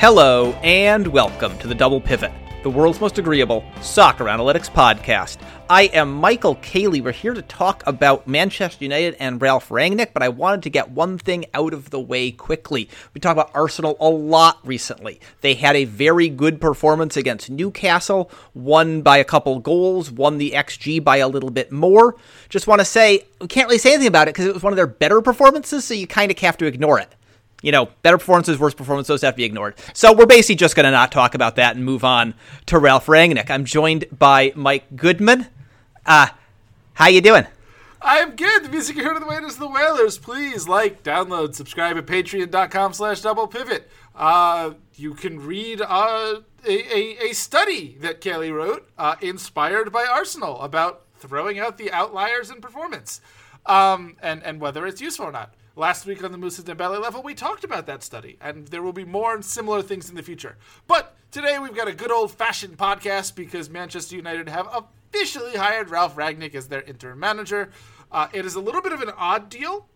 Hello, and welcome to the Double Pivot, the world's most agreeable soccer analytics podcast. I am Michael Caley. We're here to talk about Manchester United and Ralf Rangnick, but I wanted to get one thing out of the way quickly. We talked about Arsenal a lot recently. They had a very good performance against Newcastle, won by a couple goals, won the XG by a little bit more. Just want to say, we can't really say anything about it because it was one of their better performances, so you kind of have to ignore it you know, better performances, worse performances, those have to be ignored. So we're basically just going to not talk about that and move on to Ralf Rangnick. I'm joined by Mike Goodman. Uh, how you doing? I'm good. The music you heard on the way is the Whalers. Please like, download, subscribe at patreon.com slash double pivot. Uh, you can read uh, a, a, a, study that Caley wrote, uh, inspired by Arsenal, about throwing out the outliers in performance um, and, and whether it's useful or not. Last week on the Moussa Dembele level, we talked about that study, and there will be more and similar things in the future. But today we've got a good old fashioned podcast because Manchester United have officially hired Ralf Rangnick as their interim manager. Uh, it is a little bit of an odd deal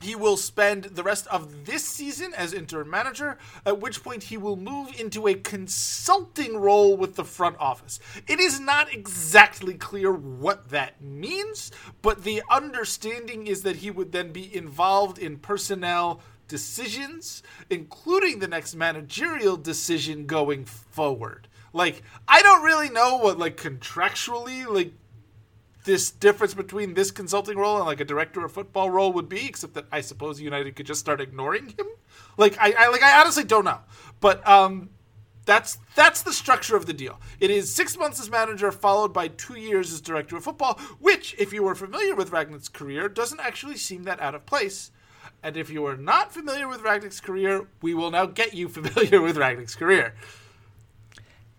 he will spend the rest of this season as interim manager, at which point he will move into a consulting role with the front office. It is not exactly clear what that means, but the understanding is that he would then be involved in personnel decisions, including the next managerial decision going forward. Like, I don't really know what, like, contractually, like, this difference between this consulting role and like a director of football role would be, except that I suppose United could just start ignoring him. Like I, I like I honestly don't know, but um, that's that's the structure of the deal. It is six months as manager, followed by two years as director of football, which, if you were familiar with Rangnick's career, doesn't actually seem that out of place. And if you are not familiar with Rangnick's career, we will now get you familiar with Rangnick's career.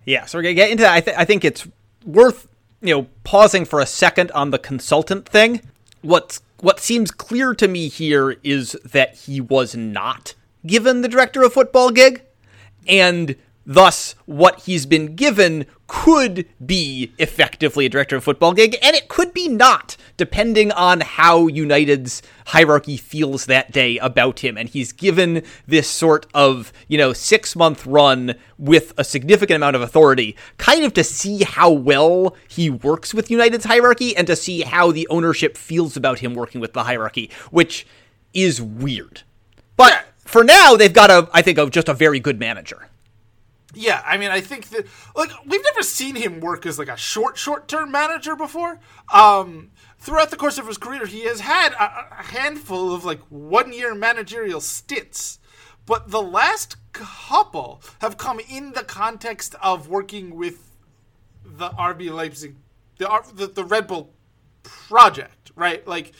Yeah, so we're gonna get into that. I, th- I think it's worth you know, pausing for a second on the consultant thing, what's what seems clear to me here is that he was not given the director of football gig, and Thus, what he's been given could be effectively a director of football gig, and it could be not, depending on how United's hierarchy feels that day about him. And he's given this sort of, you know, six month run with a significant amount of authority, kind of to see how well he works with United's hierarchy and to see how the ownership feels about him working with the hierarchy, which is weird. But for now, they've got a, I think, a, just a very good manager. Yeah, I mean, I think that like we've never seen him work as like a short, short term manager before. Um, throughout the course of his career, he has had a, a handful of like one year managerial stints, but the last couple have come in the context of working with the RB Leipzig, the the, the Red Bull project, right? Like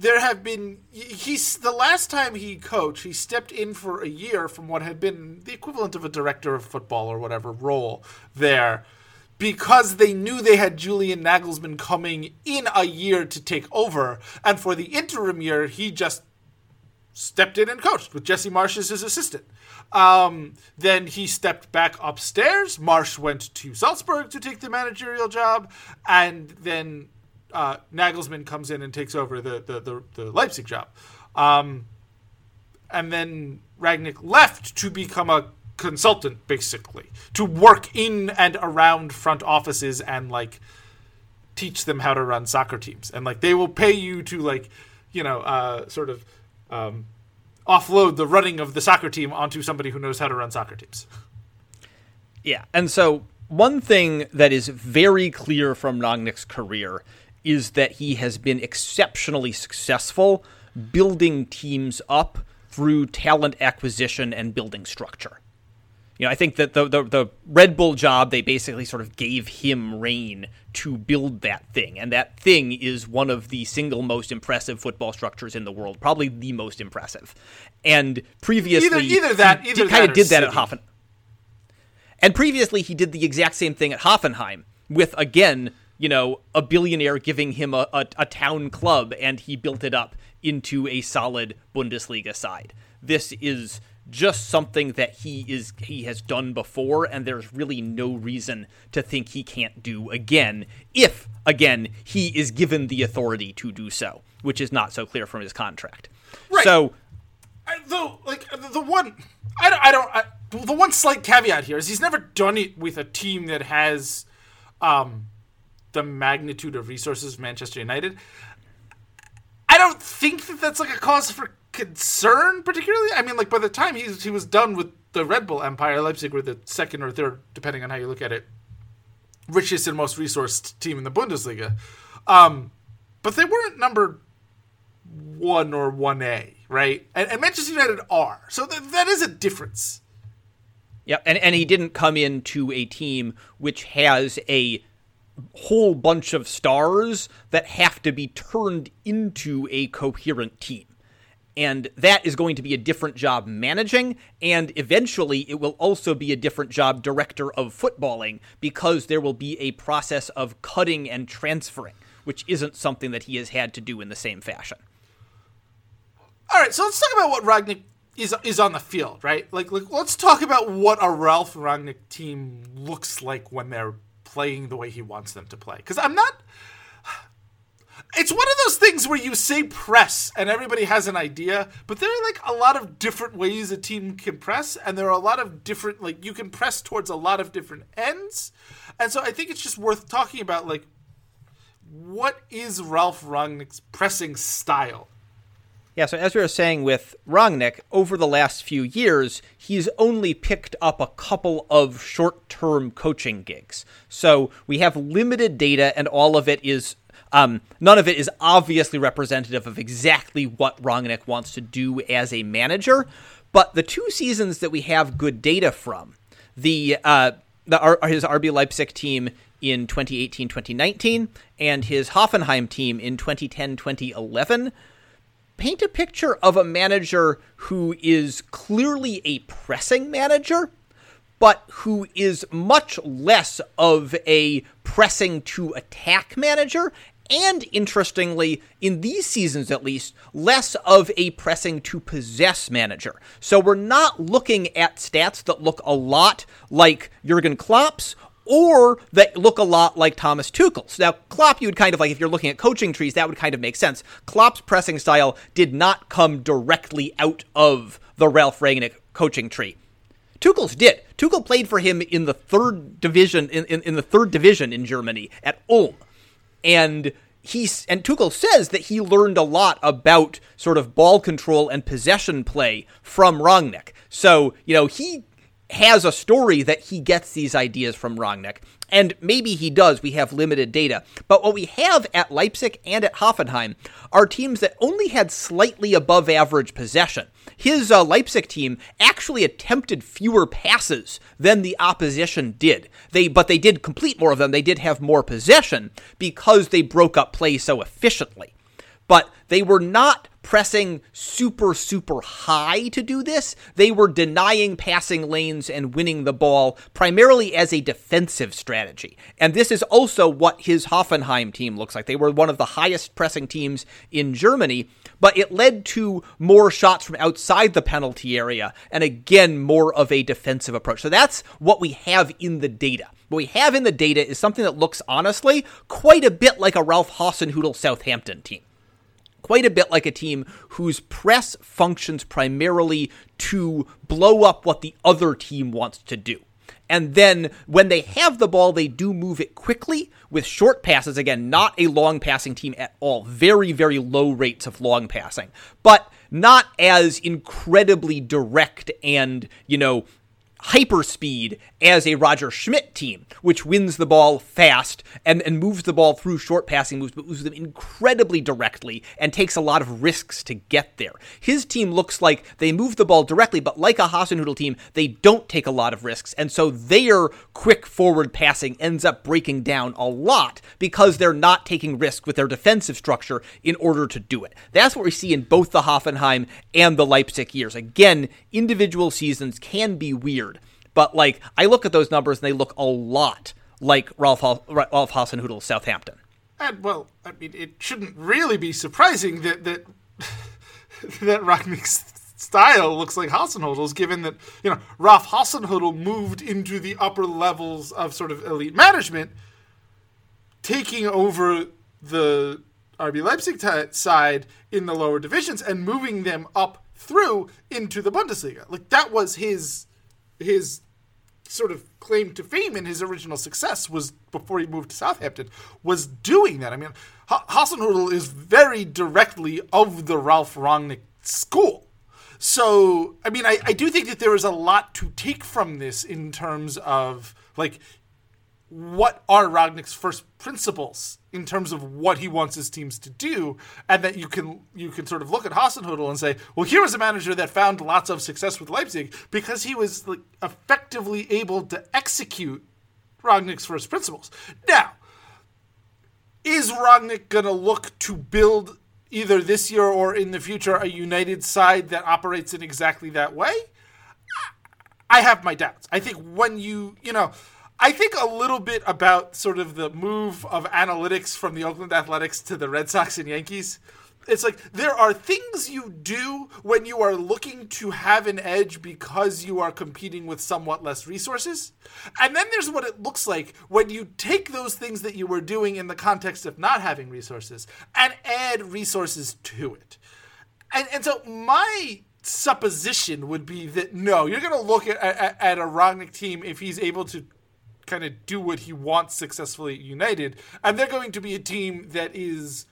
there have been he's the last time he coached he stepped in for a year from what had been the equivalent of a director of football or whatever role there because they knew they had Julian Nagelsmann coming in a year to take over and for the interim year he just stepped in and coached with Jesse Marsch as his assistant. Um, then he stepped back upstairs. Marsch went to Salzburg to take the managerial job and then uh, Nagelsmann comes in and takes over the the, the, the Leipzig job, um, and then Rangnick left to become a consultant, basically to work in and around front offices and like teach them how to run soccer teams, and like they will pay you to like you know uh, sort of um, offload the running of the soccer team onto somebody who knows how to run soccer teams. Yeah, and so one thing that is very clear from Rangnick's career is that he has been exceptionally successful building teams up through talent acquisition and building structure. You know, I think that the, the, the Red Bull job, they basically sort of gave him reign to build that thing. And that thing is one of the single most impressive football structures in the world, probably the most impressive. And previously, either, either that, either he kind of did that at Hoffen. And previously, he did the exact same thing at Hoffenheim with, again, you know, a billionaire giving him a, a, a town club and he built it up into a solid Bundesliga side. This is just something that he is he has done before and there's really no reason to think he can't do again if again he is given the authority to do so which is not so clear from his contract right. so I, though like the one i don't, I don't I, the one slight caveat here is he's never done it with a team that has um, the magnitude of resources of Manchester United. I don't think that that's like a cause for concern, particularly. I mean, like by the time he he was done with the Red Bull Empire, Leipzig were the second or third, depending on how you look at it, richest and most resourced team in the Bundesliga. Um, but they weren't number one or one A, right? And, and, Manchester United are, so th- that is a difference. Yeah, and and he didn't come into a team which has a whole bunch of stars that have to be turned into a coherent team. And that is going to be a different job managing, and eventually it will also be a different job director of footballing because there will be a process of cutting and transferring, which isn't something that he has had to do in the same fashion. All right, so let's talk about what Rangnick is is on the field, right? Like, like let's talk about what a Ralf Rangnick team looks like when they're playing the way he wants them to play. Because I'm not. It's one of those things where you say press and everybody has an idea, but there are like a lot of different ways a team can press, and there are a lot of different like you can press towards a lot of different ends, and so I think it's just worth talking about like what is Ralf Rangnick's pressing style yeah, so as we were saying with Rangnick, over the last few years, he's only picked up a couple of short term coaching gigs. So we have limited data, and all of it is. Um, none of it is obviously representative of exactly what Rangnick wants to do as a manager. But the two seasons that we have good data from, the uh, the his RB Leipzig team in 2018-2019 and his Hoffenheim team in 2010-2011 paint a picture of a manager who is clearly a pressing manager, but who is much less of a pressing to attack manager. And interestingly, in these seasons at least, less of a pressing to possess manager. So we're not looking at stats that look a lot like Jurgen Klopp's or that look a lot like Thomas Tuchel's. Now, Klopp, you would kind of like, if you're looking at coaching trees, that would kind of make sense. Klopp's pressing style did not come directly out of the Ralf Rangnick coaching tree. Tuchel's did. Tuchel played for him in the third division in, in, in the third division in Germany at Ulm. And he's and Tuchel says that he learned a lot about sort of ball control and possession play from Rangnick. So, you know, he has a story that he gets these ideas from Rangnick. And maybe he does. We have limited data. But what we have at Leipzig and at Hoffenheim are teams that only had slightly above average possession. His uh, Leipzig team actually attempted fewer passes than the opposition did. They, but they did complete more of them. They did have more possession because they broke up play so efficiently. But they were not pressing super, super high to do this. They were denying passing lanes and winning the ball primarily as a defensive strategy. And this is also what his Hoffenheim team looks like. They were one of the highest pressing teams in Germany, but it led to more shots from outside the penalty area and again, more of a defensive approach. So that's what we have in the data. What we have in the data is something that looks honestly quite a bit like a Ralph Hasenhüttl Southampton team quite a bit like a team whose press functions primarily to blow up what the other team wants to do. And then when they have the ball, they do move it quickly with short passes. Again, not a long passing team at all. Very, very low rates of long passing, but not as incredibly direct and, you know, hyperspeed as a Roger Schmidt team, which wins the ball fast and, and moves the ball through short passing moves, but moves them incredibly directly and takes a lot of risks to get there. His team looks like they move the ball directly, but like a Hasenhüttl team, they don't take a lot of risks. And so their quick forward passing ends up breaking down a lot because they're not taking risk with their defensive structure in order to do it. That's what we see in both the Hoffenheim and the Leipzig years. Again, individual seasons can be weird but like I look at those numbers and they look a lot like Ralph Ralph Hasenhüttl Southampton. And well, I mean, it shouldn't really be surprising that that that Rangnick's style looks like Hasenhüttl's, given that you know Ralph Hasenhüttl moved into the upper levels of sort of elite management, taking over the RB Leipzig t- side in the lower divisions and moving them up through into the Bundesliga. Like that was his his sort of claim to fame and his original success was before he moved to Southampton was doing that. I mean, H- is very directly of the Ralf Rangnick school. So, I mean, I, I do think that there is a lot to take from this in terms of like what are Rangnick's first principles in terms of what he wants his teams to do, and that you can you can sort of look at Hasenhüttl and say, well, here was a manager that found lots of success with Leipzig because he was like effectively able to execute Rangnick's first principles. Now, is Rangnick going to look to build either this year or in the future a United side that operates in exactly that way? I have my doubts. I think when you you know I think a little bit about sort of the move of analytics from the Oakland Athletics to the Red Sox and Yankees. It's like there are things you do when you are looking to have an edge because you are competing with somewhat less resources. And then there's what it looks like when you take those things that you were doing in the context of not having resources and add resources to it. And, and so my supposition would be that no, you're going to look at, at, at a Rangnick team if he's able to kind of do what he wants successfully at United, and they're going to be a team that is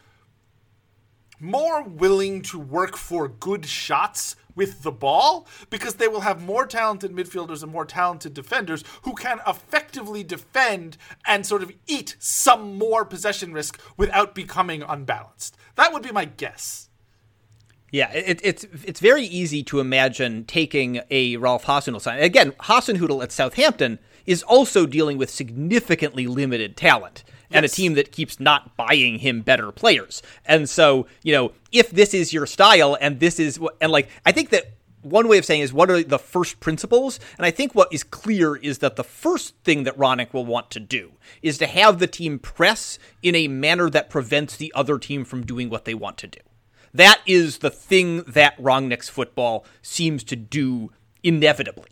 more willing to work for good shots with the ball because they will have more talented midfielders and more talented defenders who can effectively defend and sort of eat some more possession risk without becoming unbalanced. That would be my guess. Yeah, it, it's it's very easy to imagine taking a Ralph Hasenhüttl sign. Again, Hasenhüttl at Southampton is also dealing with significantly limited talent and a team that keeps not buying him better players. And so, you know, if this is your style and this is and like I think that one way of saying is what are the first principles? And I think what is clear is that the first thing that Rangnick will want to do is to have the team press in a manner that prevents the other team from doing what they want to do. That is the thing that Rangnick's football seems to do inevitably.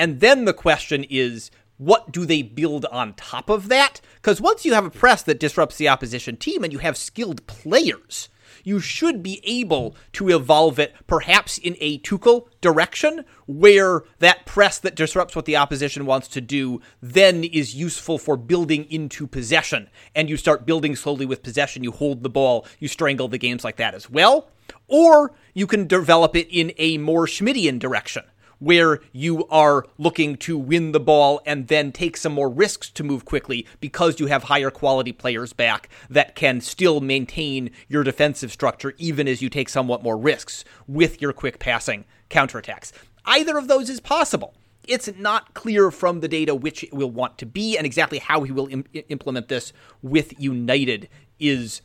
And then the question is what do they build on top of that? Because once you have a press that disrupts the opposition team and you have skilled players, you should be able to evolve it perhaps in a Tuchel direction where that press that disrupts what the opposition wants to do then is useful for building into possession. And you start building slowly with possession, you hold the ball, you strangle the games like that as well. Or you can develop it in a more Schmidtian direction where you are looking to win the ball and then take some more risks to move quickly because you have higher quality players back that can still maintain your defensive structure even as you take somewhat more risks with your quick passing counterattacks. Either of those is possible. It's not clear from the data which it will want to be and exactly how he will Im- implement this with United is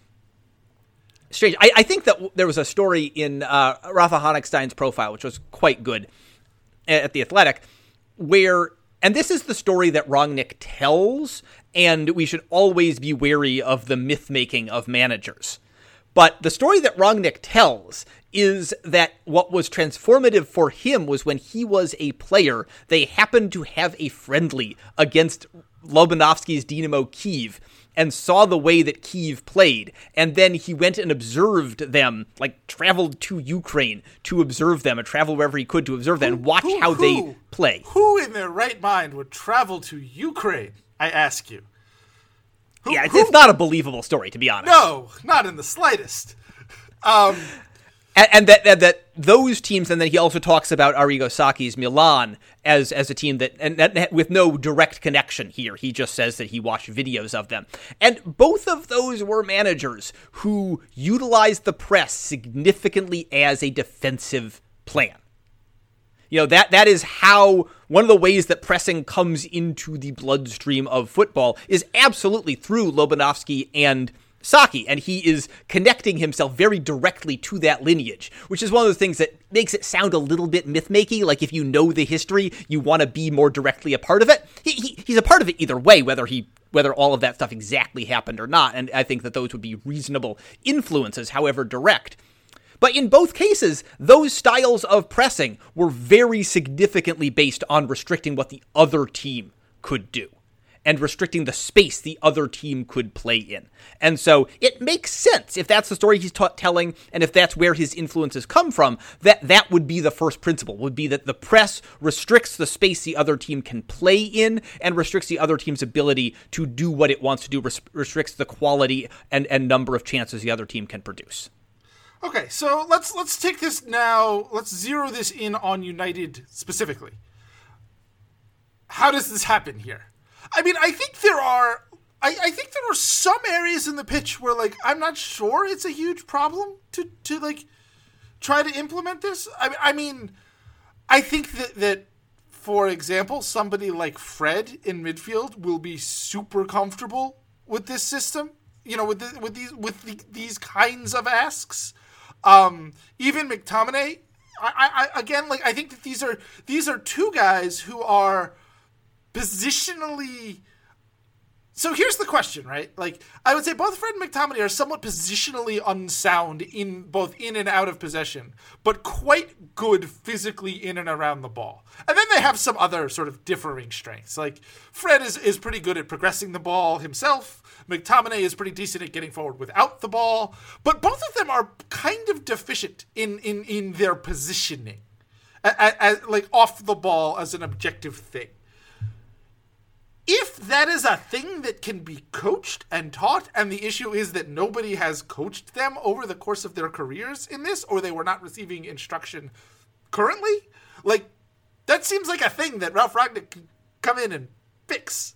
strange. I, I, think that there was a story in uh, Rafa Honigstein's profile, which was quite good, at the Athletic, where and this is the story that Rangnick tells, and we should always be wary of the myth making of managers. But the story that Rangnick tells is that what was transformative for him was when he was a player, they happened to have a friendly against Lobanovsky's Dynamo Kiev and saw the way that Kiev played. And then he went and observed them, like traveled to Ukraine to observe them and travel wherever he could to observe them and watch who, how who, they play. Who in their right mind would travel to Ukraine? I ask you. Who, yeah, it's, it's, not a believable story, to be honest. No, not in the slightest. Um, and, and that, that, that those teams, and then he also talks about Arrigo Sacchi's Milan as as a team that, and that, with no direct connection here. He just says that he watched videos of them, and both of those were managers who utilized the press significantly as a defensive plan. You know that that is how one of the ways that pressing comes into the bloodstream of football is absolutely through Lobanovsky and Sacchi, and he is connecting himself very directly to that lineage, which is one of the things that makes it sound a little bit myth-making. Like if you know the history, you want to be more directly a part of it. He, he, he's a part of it either way, whether he whether all of that stuff exactly happened or not. And I think that those would be reasonable influences, however direct. But in both cases, those styles of pressing were very significantly based on restricting what the other team could do. And restricting the space the other team could play in. And so it makes sense if that's the story he's telling and if that's where his influences come from, that that would be the first principle would be that the press restricts the space the other team can play in and restricts the other team's ability to do what it wants to do, res- restricts the quality and, and number of chances the other team can produce. Okay, so let's let's take this now. Let's zero this in on United specifically. How does this happen here? I mean, I think there are. I, I think there are some areas in the pitch where, like, I'm not sure it's a huge problem to to like try to implement this. I, I mean, I think that that for example, somebody like Fred in midfield will be super comfortable with this system. You know, with the, with these with the, these kinds of asks. Um, even McTominay, I, I, again, like I think that these are these are two guys who are positionally. So here's the question, right? Like I would say, both Fred and McTominay are somewhat positionally unsound in both in and out of possession, but quite good physically in and around the ball. And then they have some other sort of differing strengths. Like Fred is is pretty good at progressing the ball himself. McTominay is pretty decent at getting forward without the ball, but both of them are kind of deficient in in in their positioning, like off the ball as an objective thing if that is a thing that can be coached and taught, and the issue is that nobody has coached them over the course of their careers in this, or they were not receiving instruction currently, like that seems like a thing that Ralf Rangnick can come in and fix.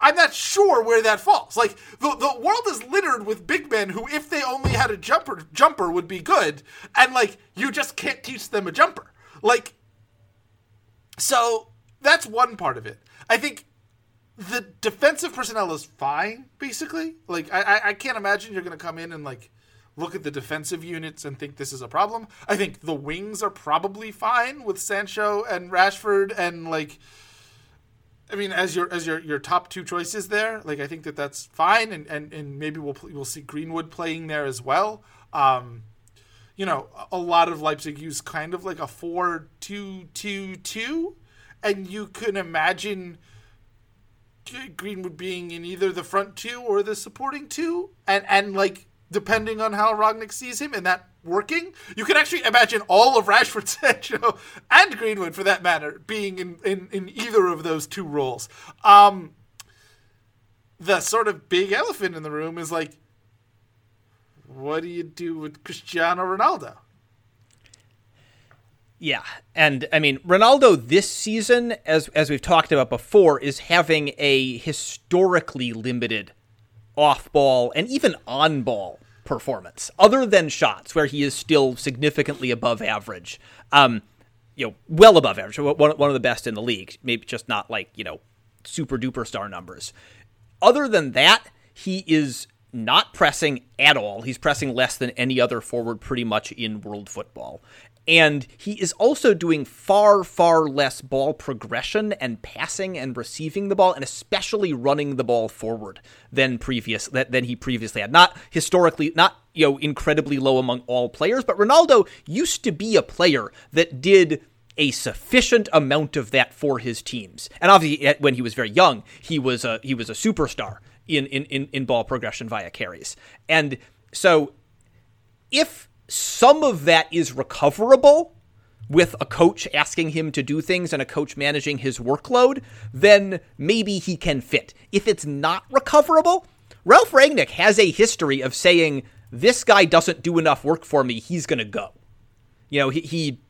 I'm not sure where that falls. Like the the world is littered with big men who, if they only had a jumper, jumper would be good, and like you just can't teach them a jumper. Like, so that's one part of it. I think the defensive personnel is fine, basically. Like I, I can't imagine you're gonna come in and like look at the defensive units and think this is a problem. I think the wings are probably fine with Sancho and Rashford and like I mean as your as your your top two choices there. Like I think that that's fine and and, and maybe we'll we'll see Greenwood playing there as well. Um you know, a lot of Leipzig use kind of like a 4-2-2-2 and you can imagine Greenwood being in either the front two or the supporting two, and and like depending on how Rangnick sees him, and that working, you can actually imagine all of Rashford, Sancho, and Greenwood, for that matter, being in in, in either of those two roles. Um, the sort of big elephant in the room is like, what do you do with Cristiano Ronaldo? Yeah, and I mean Ronaldo this season, as as we've talked about before, is having a historically limited off-ball and even on-ball performance, other than shots where he is still significantly above average. Um, you know, well above average, one one of the best in the league. Maybe just not like you know super duper star numbers. Other than that, he is not pressing at all. He's pressing less than any other forward pretty much in world football. And he is also doing far, far less ball progression and passing and receiving the ball, and especially running the ball forward than previous than he previously had. Not historically, not you know incredibly low among all players, but Ronaldo used to be a player that did a sufficient amount of that for his teams. And obviously, when he was very young, he was a he was a superstar in in in, in ball progression via carries. And so, if some of that is recoverable with a coach asking him to do things and a coach managing his workload, then maybe he can fit. If it's not recoverable, Ralf Rangnick has a history of saying, this guy doesn't do enough work for me, he's going to go. You know, he, he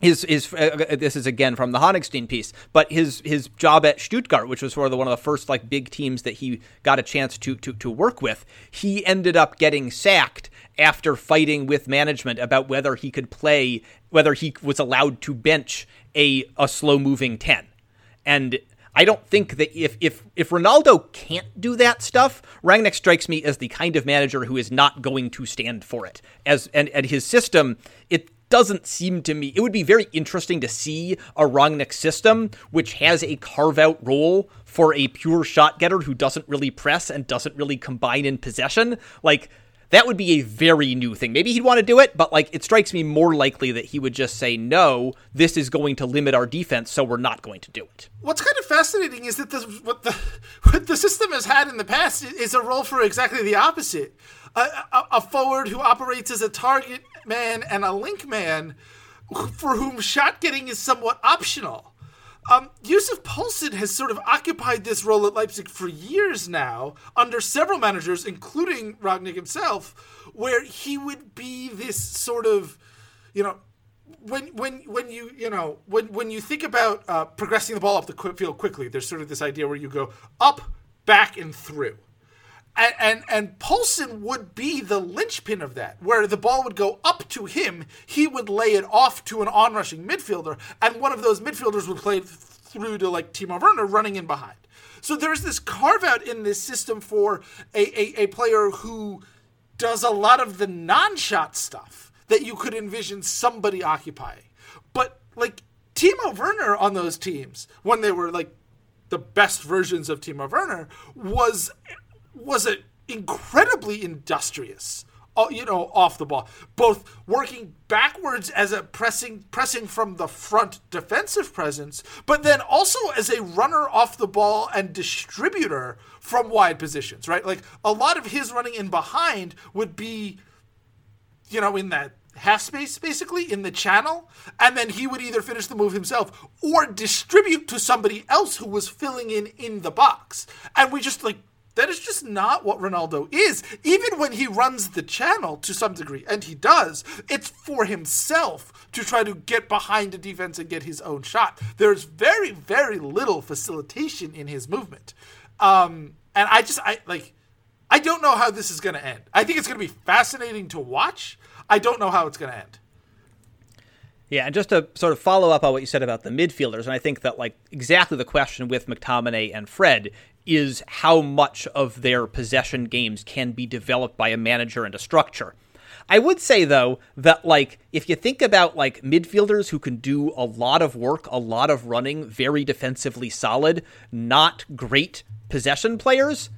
his his uh, this is again from the Honigstein piece, but his his job at Stuttgart, which was sort of one of the first like big teams that he got a chance to to to work with, he ended up getting sacked after fighting with management about whether he could play, whether he was allowed to bench a a slow moving 10. And I don't think that if if if Ronaldo can't do that stuff, Rangnick strikes me as the kind of manager who is not going to stand for it. As and, and his system, it doesn't seem to me. It would be very interesting to see a Rangnick system which has a carve out role for a pure shot getter who doesn't really press and doesn't really combine in possession. Like that would be a very new thing. Maybe he'd want to do it, but like it strikes me more likely that he would just say, "No, this is going to limit our defense, so we're not going to do it." What's kind of fascinating is that what the what the system has had in the past is a role for exactly the opposite: a, a, a forward who operates as a target man and a link man, for whom shot getting is somewhat optional. Um, Yussuf Poulsen has sort of occupied this role at Leipzig for years now, under several managers, including Rangnick himself, where he would be this sort of, you know, when when when you you know when when you think about uh, progressing the ball up the field quickly, there's sort of this idea where you go up, back, and through. And, and and Poulsen would be the linchpin of that, where the ball would go up to him, he would lay it off to an onrushing midfielder, and one of those midfielders would play through to like Timo Werner running in behind. So there's this carve out in this system for a, a, a player who does a lot of the non-shot stuff that you could envision somebody occupying. But like Timo Werner on those teams, when they were like the best versions of Timo Werner, was was an incredibly industrious, uh, you know, off the ball, both working backwards as a pressing pressing from the front defensive presence, but then also as a runner off the ball and distributor from wide positions, right? Like a lot of his running in behind would be, you know, in that half space basically in the channel and then he would either finish the move himself or distribute to somebody else who was filling in in the box and we just like that is just not what Ronaldo is. Even when he runs the channel to some degree, and he does, it's for himself to try to get behind the defense and get his own shot. There's very, very little facilitation in his movement. Um, and I just, I like, I don't know how this is going to end. I think it's going to be fascinating to watch. I don't know how it's going to end. Yeah, and just to sort of follow up on what you said about the midfielders, and I think that like exactly the question with McTominay and Fred is how much of their possession games can be developed by a manager and a structure. I would say though that like if you think about like midfielders who can do a lot of work, a lot of running, very defensively solid, not great possession players,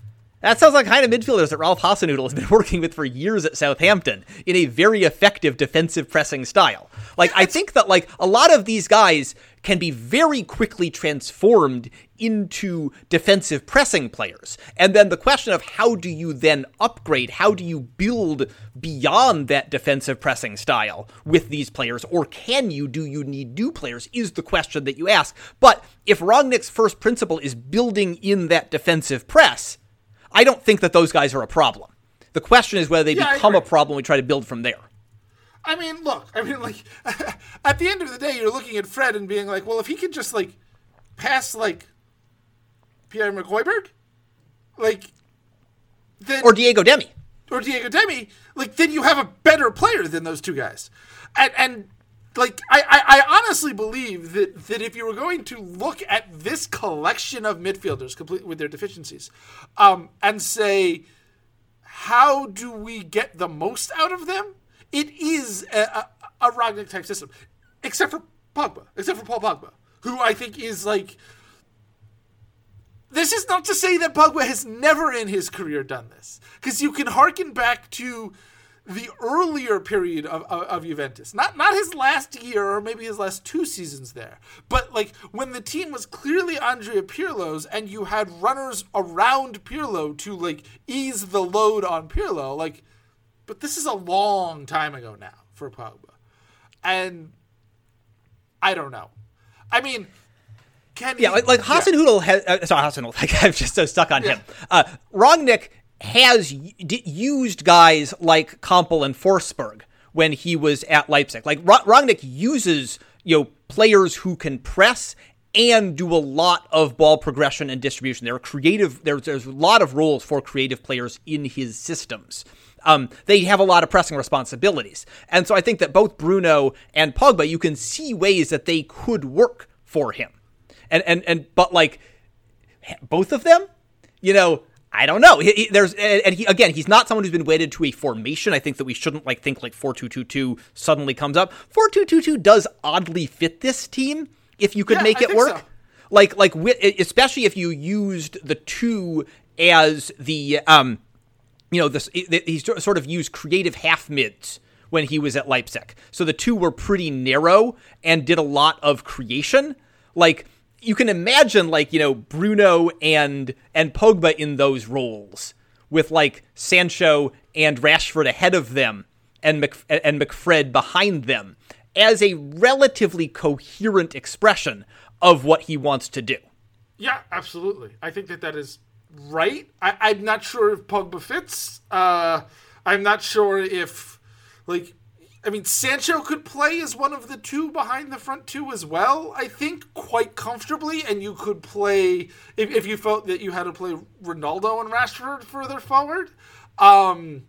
that sounds like kind of midfielders that Ralph Hasenhüttl has been working with for years at Southampton in a very effective defensive pressing style. Like I think that like a lot of these guys can be very quickly transformed into defensive pressing players. And then the question of how do you then upgrade, how do you build beyond that defensive pressing style with these players, or can you, do you need new players, is the question that you ask. But if Rangnick's first principle is building in that defensive press, I don't think that those guys are a problem. The question is whether they yeah, become a problem. We try to build from there. I mean, look. I mean, like at the end of the day, you're looking at Fred and being like, well, if he could just like pass like Pierre-Emile Højbjerg, like then or Diego Demme or Diego Demme, like then you have a better player than those two guys, and and like I, I, I, honestly believe that that if you were going to look at this collection of midfielders complete with their deficiencies um, and say how do we get the most out of them? It is a, a, a Rangnick type system except for Pogba except for Paul Pogba who I think is like this is not to say that Pogba has never in his career done this because you can harken back to the earlier period of, of, of, Juventus. Not not his last year or maybe his last two seasons there, but like when the team was clearly Andrea Pirlo's and you had runners around Pirlo to like ease the load on Pirlo. Like, but this is a long time ago now for Pogba, and I don't know. I mean. Can yeah, he, like, like Hasenhüttl yeah. has. Uh, sorry, Hasenhüttl. Like I'm just so stuck on yeah. him. Uh, Rangnick has used guys like Kampl and Forsberg when he was at Leipzig. Like Rangnick uses you know players who can press and do a lot of ball progression and distribution. There are creative. There's there's a lot of roles for creative players in his systems. Um, they have a lot of pressing responsibilities, and so I think that both Bruno and Pogba, you can see ways that they could work for him, and and and but like both of them, you know, I don't know. He, he, there's and he again, he's not someone who's been wedded to a formation. I think that we shouldn't like think like four two two two suddenly comes up. Four two two two does oddly fit this team if you could yeah, make it work. So. Like like especially if you used the two as the um you know, this he sort of used creative half mids when he was at Leipzig. So the two were pretty narrow and did a lot of creation. Like you can imagine like, you know, Bruno and and Pogba in those roles with like Sancho and Rashford ahead of them and Mc, and McFred behind them as a relatively coherent expression of what he wants to do. Yeah, absolutely. I think that that is right. I, am not sure if Pogba fits. Uh, I'm not sure if, like, I mean, Sancho could play as one of the two behind the front two as well, I think, quite comfortably. And you could play, if, if you felt that you had to play Ronaldo and Rashford further forward. Um,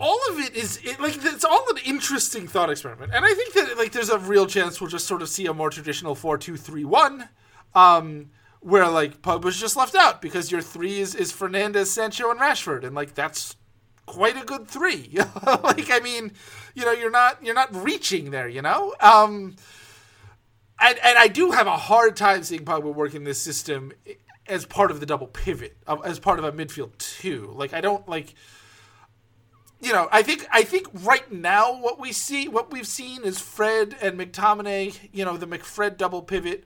all of it is it, like it's all an interesting thought experiment, and I think that like there's a real chance we'll just sort of see a more traditional four two three one, um, where like Pogba's just left out because your three is is Fernandes, Sancho, and Rashford, and like that's quite a good three. like I mean, you know, you're not you're not reaching there, you know. Um, and and I do have a hard time seeing Pogba working this system as part of the double pivot, as part of a midfield two. Like I don't like you know, I think I think right now what we see, what we've seen is Fred and McTominay, you know, the McFred double pivot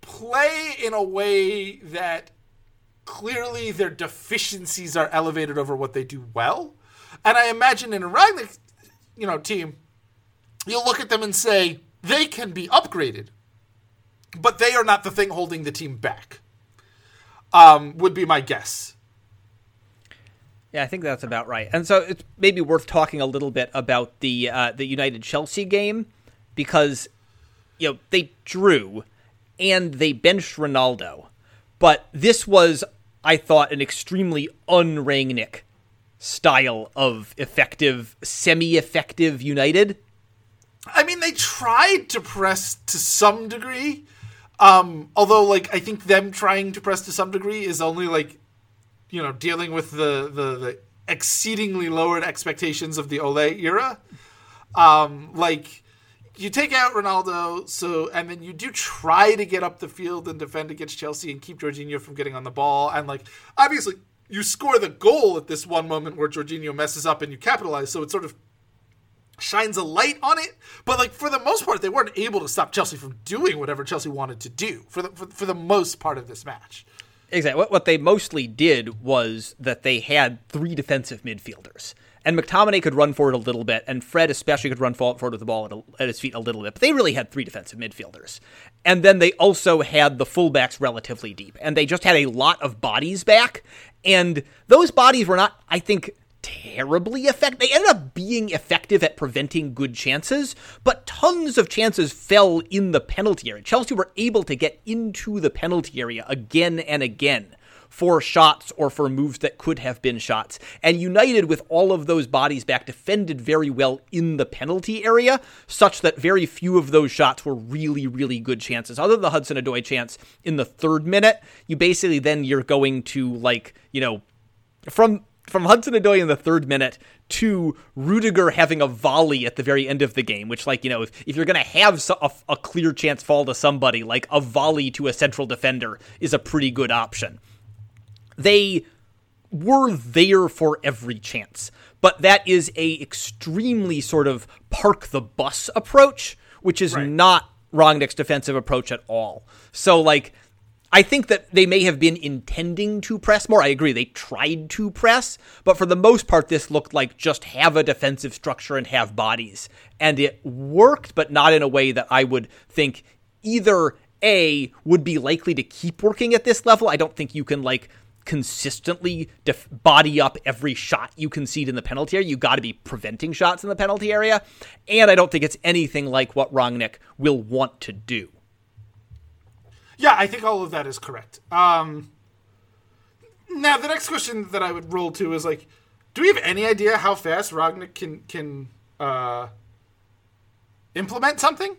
play in a way that clearly their deficiencies are elevated over what they do well. And I imagine in a Rangnick, you know, team, you'll look at them and say they can be upgraded, but they are not the thing holding the team back. Um, would be my guess. Yeah, I think that's about right. And so it's maybe worth talking a little bit about the uh, the United Chelsea game because you know they drew and they benched Ronaldo, but this was I thought an extremely un-Rangnick style of effective, semi-effective United. I mean, they tried to press to some degree. Um, although, like, I think them trying to press to some degree is only like you know dealing with the the, the exceedingly lowered expectations of the Ole era. Um, like you take out Ronaldo, so and then you do try to get up the field and defend against Chelsea and keep Jorginho from getting on the ball, and like obviously you score the goal at this one moment where Jorginho messes up and you capitalize, so it sort of shines a light on it. But like for the most part, they weren't able to stop Chelsea from doing whatever Chelsea wanted to do for the for, for the most part of this match. Exactly. What, what they mostly did was that they had three defensive midfielders. And McTominay could run forward a little bit, and Fred especially could run forward with the ball at, his feet a little bit. But they really had three defensive midfielders. And then they also had the fullbacks relatively deep. And they just had a lot of bodies back. And those bodies were not, I think, terribly effective. They ended up being effective at preventing good chances, but tons of chances fell in the penalty area. Chelsea were able to get into the penalty area again and again for shots or for moves that could have been shots. And United, with all of those bodies back, defended very well in the penalty area, such that very few of those shots were really, really good chances. Other than the Hudson Odoi chance in the third minute, you basically then you're going to like, you know, from from Hudson Odoi in the third minute to Rudiger having a volley at the very end of the game, which, like, you know, if, if you're going to have a, a clear chance fall to somebody, like a volley to a central defender is a pretty good option. They were there for every chance, but that is a extremely sort of park the bus approach, which is right. not Rangnick's defensive approach at all. So, like, I think that they may have been intending to press more. I agree, they tried to press, but for the most part, this looked like just have a defensive structure and have bodies. And it worked, but not in a way that I would think either A would be likely to keep working at this level. I don't think you can, like, consistently def- body up every shot you concede in the penalty area. You got to be preventing shots in the penalty area. And I don't think it's anything like what Rangnick will want to do. Yeah, I think all of that is correct. Um, now, the next question that I would roll to is like, do we have any idea how fast Rangnick can can uh, implement something?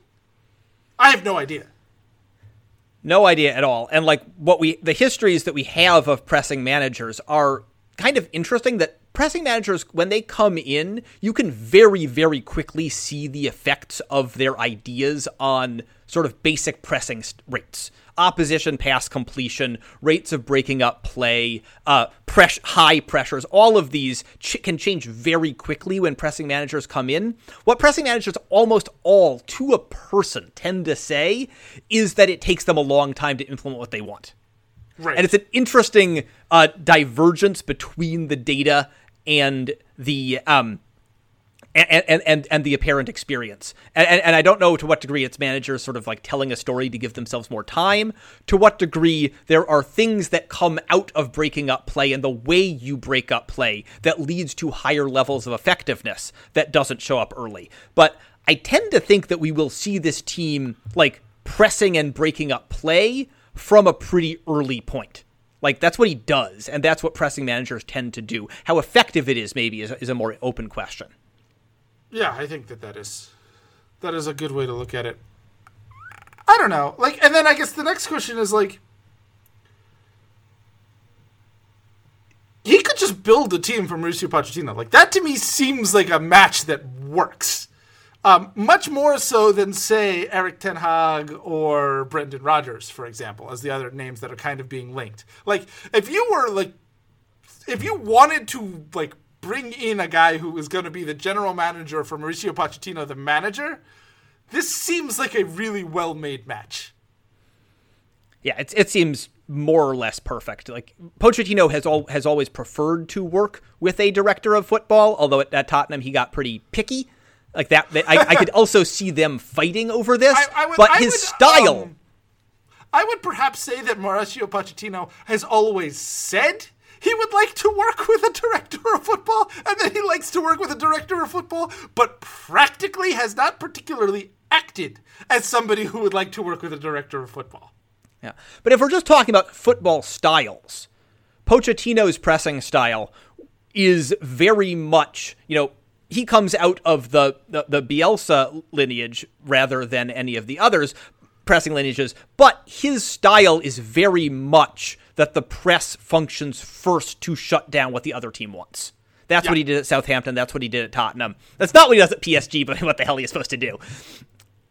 I have no idea. No idea at all. And like what we the histories that we have of pressing managers are kind of interesting that pressing managers, when they come in, you can very, very quickly see the effects of their ideas on sort of basic pressing rates opposition pass completion, rates of breaking up play, uh, press- high pressures. All of these ch- can change very quickly when pressing managers come in. What pressing managers almost all, to a person, tend to say is that it takes them a long time to implement what they want. Right. And it's an interesting uh, divergence between the data and the um, and, and, and, the apparent experience. And, and, I don't know to what degree it's managers sort of like telling a story to give themselves more time, to what degree there are things that come out of breaking up play and the way you break up play that leads to higher levels of effectiveness that doesn't show up early. But I tend to think that we will see this team like pressing and breaking up play from a pretty early point. Like that's what he does, and that's what pressing managers tend to do. How effective it is, maybe, is, is a more open question. Yeah, I think that that is that is a good way to look at it. I don't know. Like and then I guess the next question is like he could just build a team from Mauricio Pochettino. Like that to me seems like a match that works. Um, much more so than say Erik ten Hag or Brendan Rodgers, for example, as the other names that are kind of being linked. Like if you were like if you wanted to like bring in a guy who is going to be the general manager for Mauricio Pochettino, the manager, this seems like a really well made match. Yeah, it, it seems more or less perfect. Like Pochettino has all has always preferred to work with a director of football, although at, at Tottenham he got pretty picky. Like that, that I, I, could also see them fighting over this. I, I would, but his would, style. Um, I would perhaps say that Mauricio Pochettino has always said he would like to work with a director of football, and that he likes to work with a director of football, but practically has not particularly acted as somebody who would like to work with a director of football. Yeah. But if we're just talking about football styles, Pochettino's pressing style is very much, you know, he comes out of the, the, the Bielsa lineage rather than any of the others pressing lineages, but his style is very much that the press functions first to shut down what the other team wants. That's yeah. what he did at Southampton. That's what he did at Tottenham. That's not what he does at PSG, but what the hell he is supposed to do.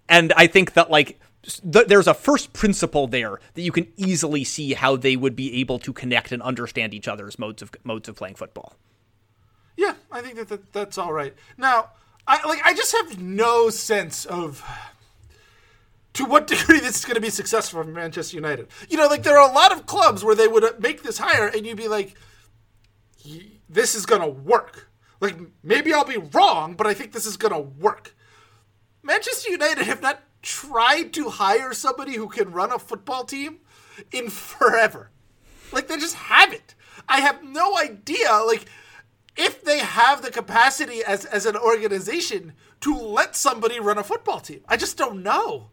And I think that like th- there's a first principle there that you can easily see how they would be able to connect and understand each other's modes of modes of playing football. Yeah, I think that, that that's all right. Now, I like I just have no sense of to what degree this is going to be successful for Manchester United. You know, like there are a lot of clubs where they would uh, make this hire and you'd be like, this is going to work. Like maybe I'll be wrong, but I think this is going to work. Manchester United have not tried to hire somebody who can run a football team in forever. Like they just haven't. I have no idea like if they have the capacity as as an organization to let somebody run a football team. I just don't know.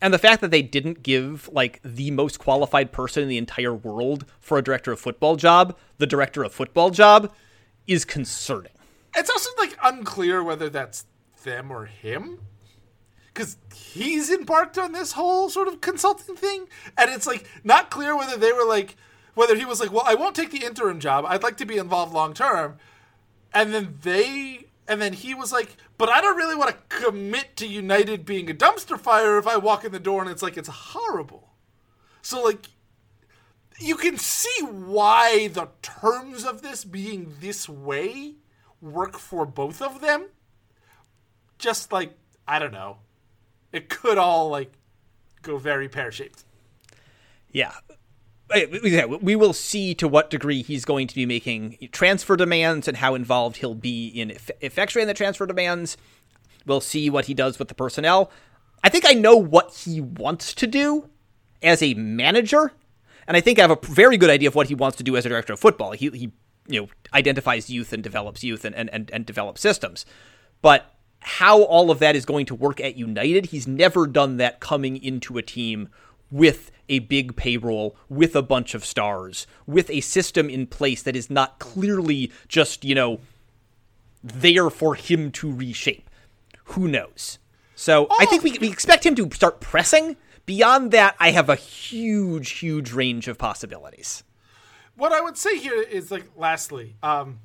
And the fact that they didn't give like the most qualified person in the entire world for a director of football job, the director of football job, is concerning. It's also like unclear whether that's them or him. Because he's embarked on this whole sort of consulting thing. And it's like not clear whether they were like, whether he was like, well, I won't take the interim job. I'd like to be involved long term. And then they and then he was like, but I don't really want to commit to United being a dumpster fire if I walk in the door and it's like, it's horrible. So, like, you can see why the terms of this being this way work for both of them. Just like, I don't know. It could all, like, go very pear shaped. Yeah we will see to what degree he's going to be making transfer demands and how involved he'll be in effectuating the transfer demands. We'll see what he does with the personnel. I think I know what he wants to do as a manager, and I think I have a very good idea of what he wants to do as a director of football. He, he you know, identifies youth and develops youth and, and, and, and develops systems. But how all of that is going to work at United, he's never done that coming into a team with a big payroll, with a bunch of stars, with a system in place that is not clearly just, you know, there for him to reshape. Who knows? So oh. I think we, we expect him to start pressing. Beyond that, I have a huge, huge range of possibilities. What I would say here is like, lastly, um,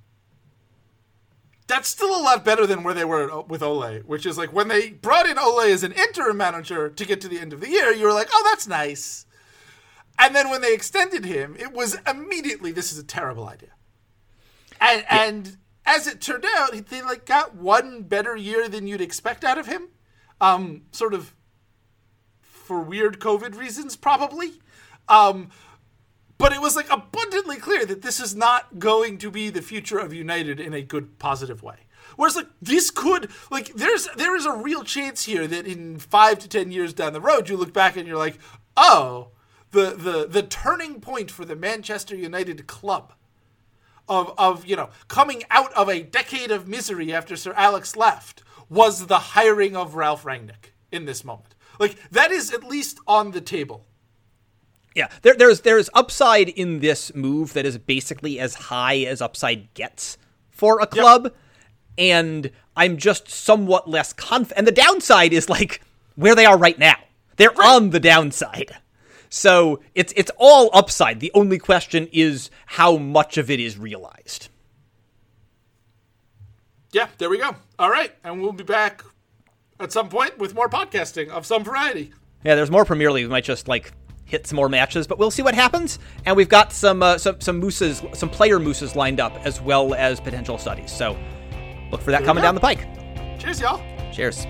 that's still a lot better than where they were with Ole, which is like when they brought in Ole as an interim manager to get to the end of the year, you were like, oh, that's nice. And then when they extended him, it was immediately this is a terrible idea. And yeah. and as it turned out, they like got one better year than you'd expect out of him. Um, sort of for weird COVID reasons, probably. Um, but it was like abundantly clear that this is not going to be the future of United in a good, positive way. Whereas like this could like there's there is a real chance here that in five to ten years down the road you look back and you're like, oh, the the the turning point for the Manchester United club of of you know coming out of a decade of misery after Sir Alex left was the hiring of Ralf Rangnick in this moment. Like that is at least on the table. Yeah, there, there's there's upside in this move that is basically as high as upside gets for a club, yep. and I'm just somewhat less confident. And the downside is like where they are right now. They're right. on the downside. So it's it's all upside. The only question is how much of it is realized. Yeah, there we go. All right, and we'll be back at some point with more podcasting of some variety. Yeah, there's more Premier League. We might just like hit some more matches, but we'll see what happens. And we've got some uh, some some mooses, some player mooses lined up as well as potential studies. So look for that coming down the pike. Cheers, y'all. Cheers.